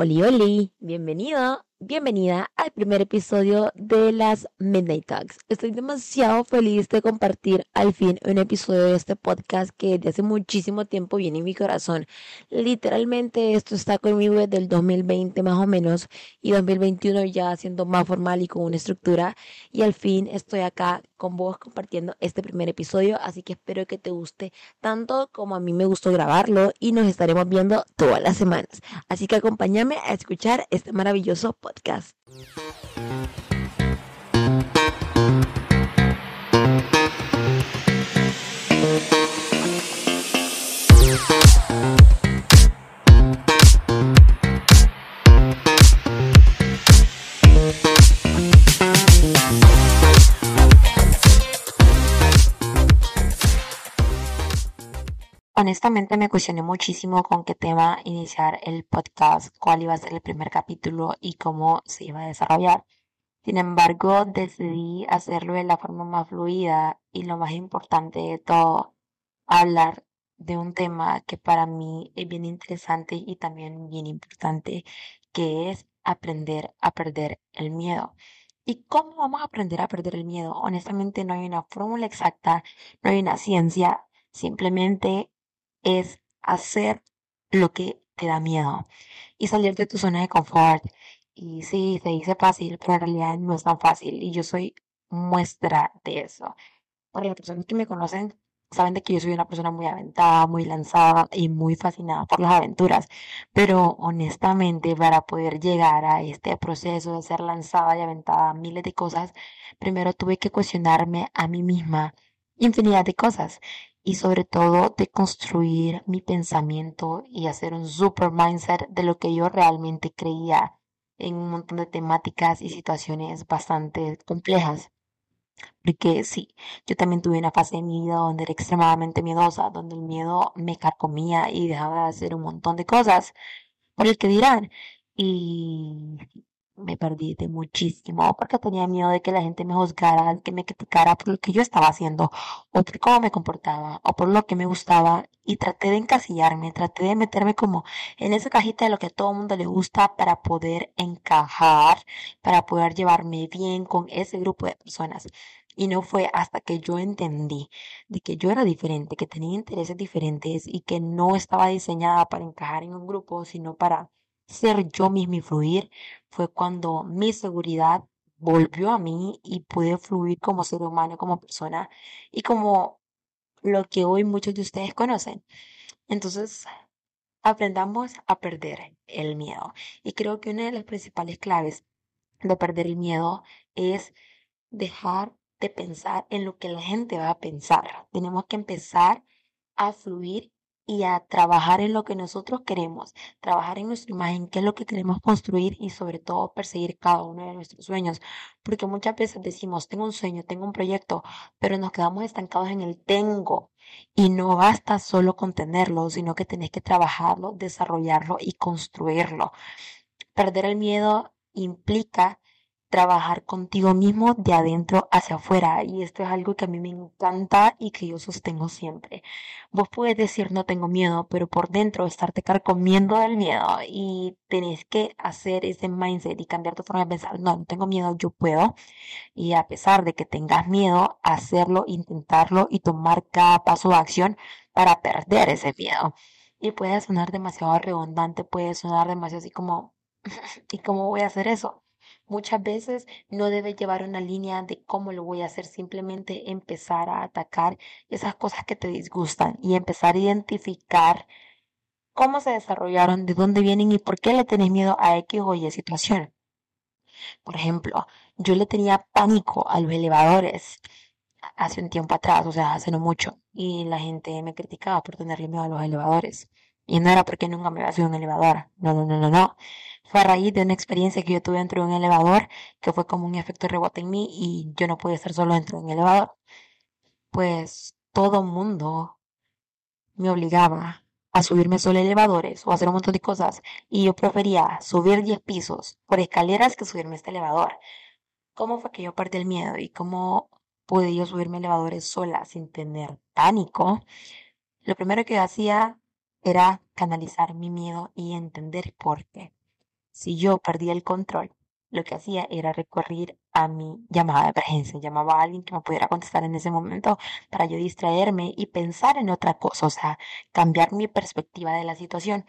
Oli, oli, bienvenido, bienvenida al primer episodio de las Midnight Talks. Estoy demasiado feliz de compartir al fin un episodio de este podcast que desde hace muchísimo tiempo viene en mi corazón. Literalmente esto está conmigo desde el 2020 más o menos y 2021 ya siendo más formal y con una estructura y al fin estoy acá con vos compartiendo este primer episodio, así que espero que te guste tanto como a mí me gustó grabarlo y nos estaremos viendo todas las semanas. Así que acompáñame a escuchar este maravilloso podcast. podcast. Honestamente me cuestioné muchísimo con qué tema iniciar el podcast, cuál iba a ser el primer capítulo y cómo se iba a desarrollar. Sin embargo, decidí hacerlo de la forma más fluida y lo más importante de todo, hablar de un tema que para mí es bien interesante y también bien importante, que es aprender a perder el miedo. ¿Y cómo vamos a aprender a perder el miedo? Honestamente no hay una fórmula exacta, no hay una ciencia, simplemente es hacer lo que te da miedo y salir de tu zona de confort. Y sí, se dice fácil, pero en realidad no es tan fácil. Y yo soy muestra de eso. Para las personas que me conocen, saben de que yo soy una persona muy aventada, muy lanzada y muy fascinada por las aventuras. Pero honestamente, para poder llegar a este proceso de ser lanzada y aventada a miles de cosas, primero tuve que cuestionarme a mí misma infinidad de cosas y sobre todo de construir mi pensamiento y hacer un super mindset de lo que yo realmente creía en un montón de temáticas y situaciones bastante complejas. Porque sí, yo también tuve una fase de mi vida donde era extremadamente miedosa, donde el miedo me carcomía y dejaba de hacer un montón de cosas por el que dirán. Y me perdí de muchísimo porque tenía miedo de que la gente me juzgara, que me criticara por lo que yo estaba haciendo o por cómo me comportaba o por lo que me gustaba y traté de encasillarme, traté de meterme como en esa cajita de lo que a todo el mundo le gusta para poder encajar, para poder llevarme bien con ese grupo de personas. Y no fue hasta que yo entendí de que yo era diferente, que tenía intereses diferentes y que no estaba diseñada para encajar en un grupo, sino para ser yo mismo y fluir, fue cuando mi seguridad volvió a mí y pude fluir como ser humano, como persona y como lo que hoy muchos de ustedes conocen. Entonces, aprendamos a perder el miedo. Y creo que una de las principales claves de perder el miedo es dejar de pensar en lo que la gente va a pensar. Tenemos que empezar a fluir y a trabajar en lo que nosotros queremos, trabajar en nuestra imagen, qué es lo que queremos construir y sobre todo perseguir cada uno de nuestros sueños. Porque muchas veces decimos, tengo un sueño, tengo un proyecto, pero nos quedamos estancados en el tengo. Y no basta solo con tenerlo, sino que tenés que trabajarlo, desarrollarlo y construirlo. Perder el miedo implica trabajar contigo mismo de adentro hacia afuera. Y esto es algo que a mí me encanta y que yo sostengo siempre. Vos puedes decir no tengo miedo, pero por dentro estarte carcomiendo del miedo y tenés que hacer ese mindset y cambiar tu forma de pensar. No, no tengo miedo, yo puedo. Y a pesar de que tengas miedo, hacerlo, intentarlo y tomar cada paso de acción para perder ese miedo. Y puede sonar demasiado redundante, puede sonar demasiado así como, ¿y cómo voy a hacer eso? Muchas veces no debe llevar una línea de cómo lo voy a hacer, simplemente empezar a atacar esas cosas que te disgustan y empezar a identificar cómo se desarrollaron, de dónde vienen y por qué le tenés miedo a X o Y situación. Por ejemplo, yo le tenía pánico a los elevadores hace un tiempo atrás, o sea, hace no mucho, y la gente me criticaba por tenerle miedo a los elevadores. Y no era porque nunca me había subido un elevador, no, no, no, no, no. Fue a raíz de una experiencia que yo tuve dentro de un elevador, que fue como un efecto rebote en mí y yo no podía estar solo dentro de un elevador. Pues todo mundo me obligaba a subirme solo elevadores o a hacer un montón de cosas y yo prefería subir 10 pisos por escaleras que subirme este elevador. ¿Cómo fue que yo perdí el miedo y cómo pude yo subirme elevadores sola sin tener pánico? Lo primero que hacía era canalizar mi miedo y entender por qué. si yo perdía el control, lo que hacía era recurrir a mi llamada de emergencia. Llamaba a alguien que me pudiera contestar en ese momento para yo distraerme y pensar en otra cosa, o sea, cambiar mi perspectiva de la situación.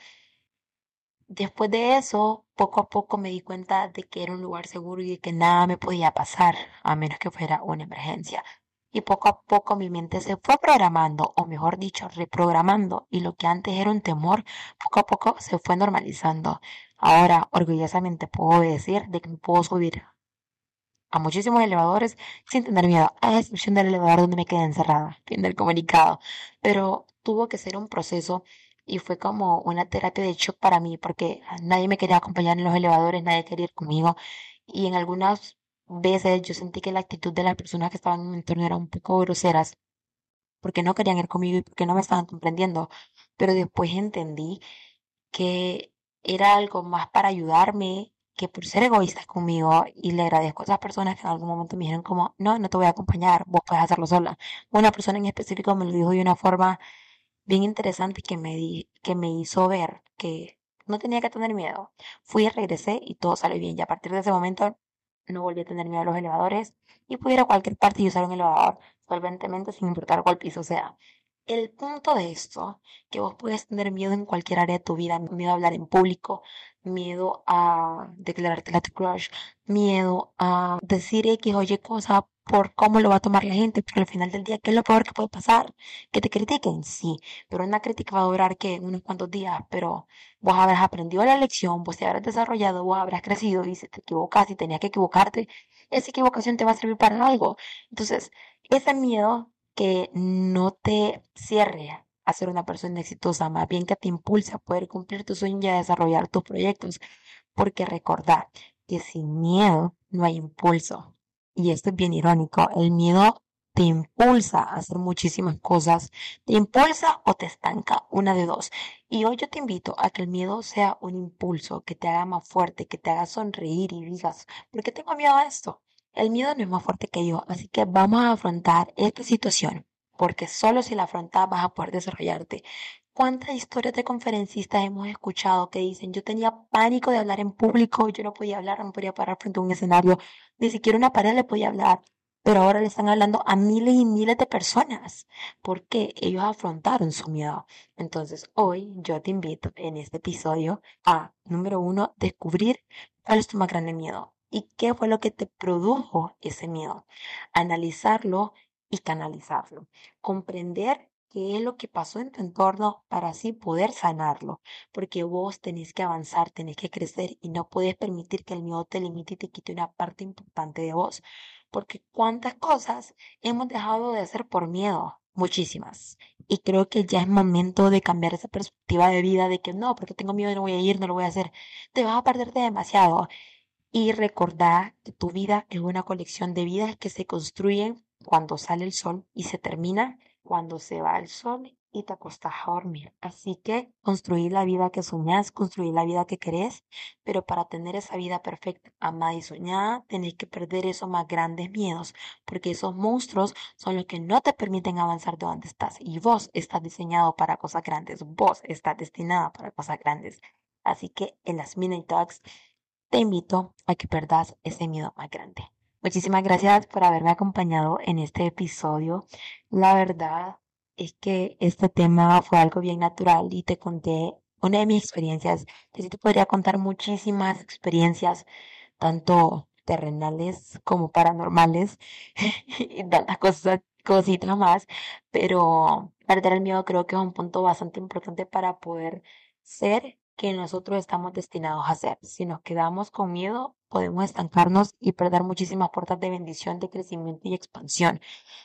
Después de eso, poco a poco me di cuenta de que era un lugar seguro y de que nada me podía pasar, a menos que fuera una emergencia. Y poco a poco mi mente se fue programando, o mejor dicho, reprogramando, y lo que antes era un temor, poco a poco se fue normalizando. Ahora, orgullosamente puedo decir de que me puedo subir a muchísimos elevadores sin tener miedo, a excepción del elevador donde me quedé encerrada, fin del comunicado. Pero tuvo que ser un proceso y fue como una terapia de shock para mí porque nadie me quería acompañar en los elevadores, nadie quería ir conmigo y en algunas veces yo sentí que la actitud de las personas que estaban en mi entorno era un poco groseras porque no querían ir conmigo y porque no me estaban comprendiendo, pero después entendí que era algo más para ayudarme que por ser egoístas conmigo y le agradezco a esas personas que en algún momento me dijeron como, no, no te voy a acompañar, vos puedes hacerlo sola. Una persona en específico me lo dijo de una forma bien interesante que me, di, que me hizo ver que no tenía que tener miedo. Fui regresé y todo salió bien. Y a partir de ese momento no volví a tener miedo a los elevadores y pude ir a cualquier parte y usar un elevador solventemente sin importar cuál piso sea. El punto de esto, que vos puedes tener miedo en cualquier área de tu vida, miedo a hablar en público, miedo a declararte la crush, miedo a decir X o Y cosa por cómo lo va a tomar la gente, porque al final del día, ¿qué es lo peor que puede pasar? Que te critiquen, sí, pero una crítica va a durar que unos cuantos días, pero vos habrás aprendido la lección, vos te habrás desarrollado, vos habrás crecido y si te equivocas y tenías que equivocarte, esa equivocación te va a servir para algo. Entonces, ese miedo que no te cierre a ser una persona exitosa, más bien que te impulse a poder cumplir tus sueños y a desarrollar tus proyectos, porque recordar que sin miedo no hay impulso y esto es bien irónico, el miedo te impulsa a hacer muchísimas cosas, te impulsa o te estanca, una de dos. Y hoy yo te invito a que el miedo sea un impulso que te haga más fuerte, que te haga sonreír y digas, ¿por qué tengo miedo a esto? El miedo no es más fuerte que yo, así que vamos a afrontar esta situación, porque solo si la afrontas vas a poder desarrollarte. ¿Cuántas historias de conferencistas hemos escuchado que dicen, yo tenía pánico de hablar en público, yo no podía hablar, no podía parar frente a un escenario, ni siquiera una pared le podía hablar, pero ahora le están hablando a miles y miles de personas porque ellos afrontaron su miedo. Entonces, hoy yo te invito en este episodio a, número uno, descubrir cuál es tu más grande miedo y qué fue lo que te produjo ese miedo. Analizarlo y canalizarlo. Comprender qué es lo que pasó en tu entorno para así poder sanarlo, porque vos tenés que avanzar, tenés que crecer y no puedes permitir que el miedo te limite y te quite una parte importante de vos, porque cuántas cosas hemos dejado de hacer por miedo, muchísimas. Y creo que ya es momento de cambiar esa perspectiva de vida de que no, porque tengo miedo no voy a ir, no lo voy a hacer. Te vas a perderte demasiado. Y recordar que tu vida es una colección de vidas que se construyen cuando sale el sol y se termina cuando se va el sol y te acostas a dormir. Así que construir la vida que soñás, construir la vida que querés, pero para tener esa vida perfecta, amada y soñada, tenés que perder esos más grandes miedos, porque esos monstruos son los que no te permiten avanzar de donde estás. Y vos estás diseñado para cosas grandes, vos estás destinada para cosas grandes. Así que en las Mini Talks te invito a que perdas ese miedo más grande. Muchísimas gracias por haberme acompañado en este episodio. La verdad es que este tema fue algo bien natural y te conté una de mis experiencias. Sí te podría contar muchísimas experiencias, tanto terrenales como paranormales y tantas cosas, cositas más, pero perder el miedo creo que es un punto bastante importante para poder ser que nosotros estamos destinados a ser. Si nos quedamos con miedo, podemos estancarnos y perder muchísimas puertas de bendición, de crecimiento y expansión.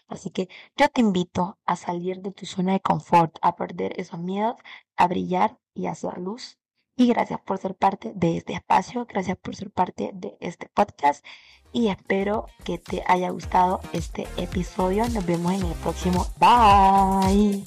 Así que yo te invito a salir de tu zona de confort, a perder esos miedos, a brillar y a hacer luz. Y gracias por ser parte de este espacio, gracias por ser parte de este podcast y espero que te haya gustado este episodio. Nos vemos en el próximo. Bye.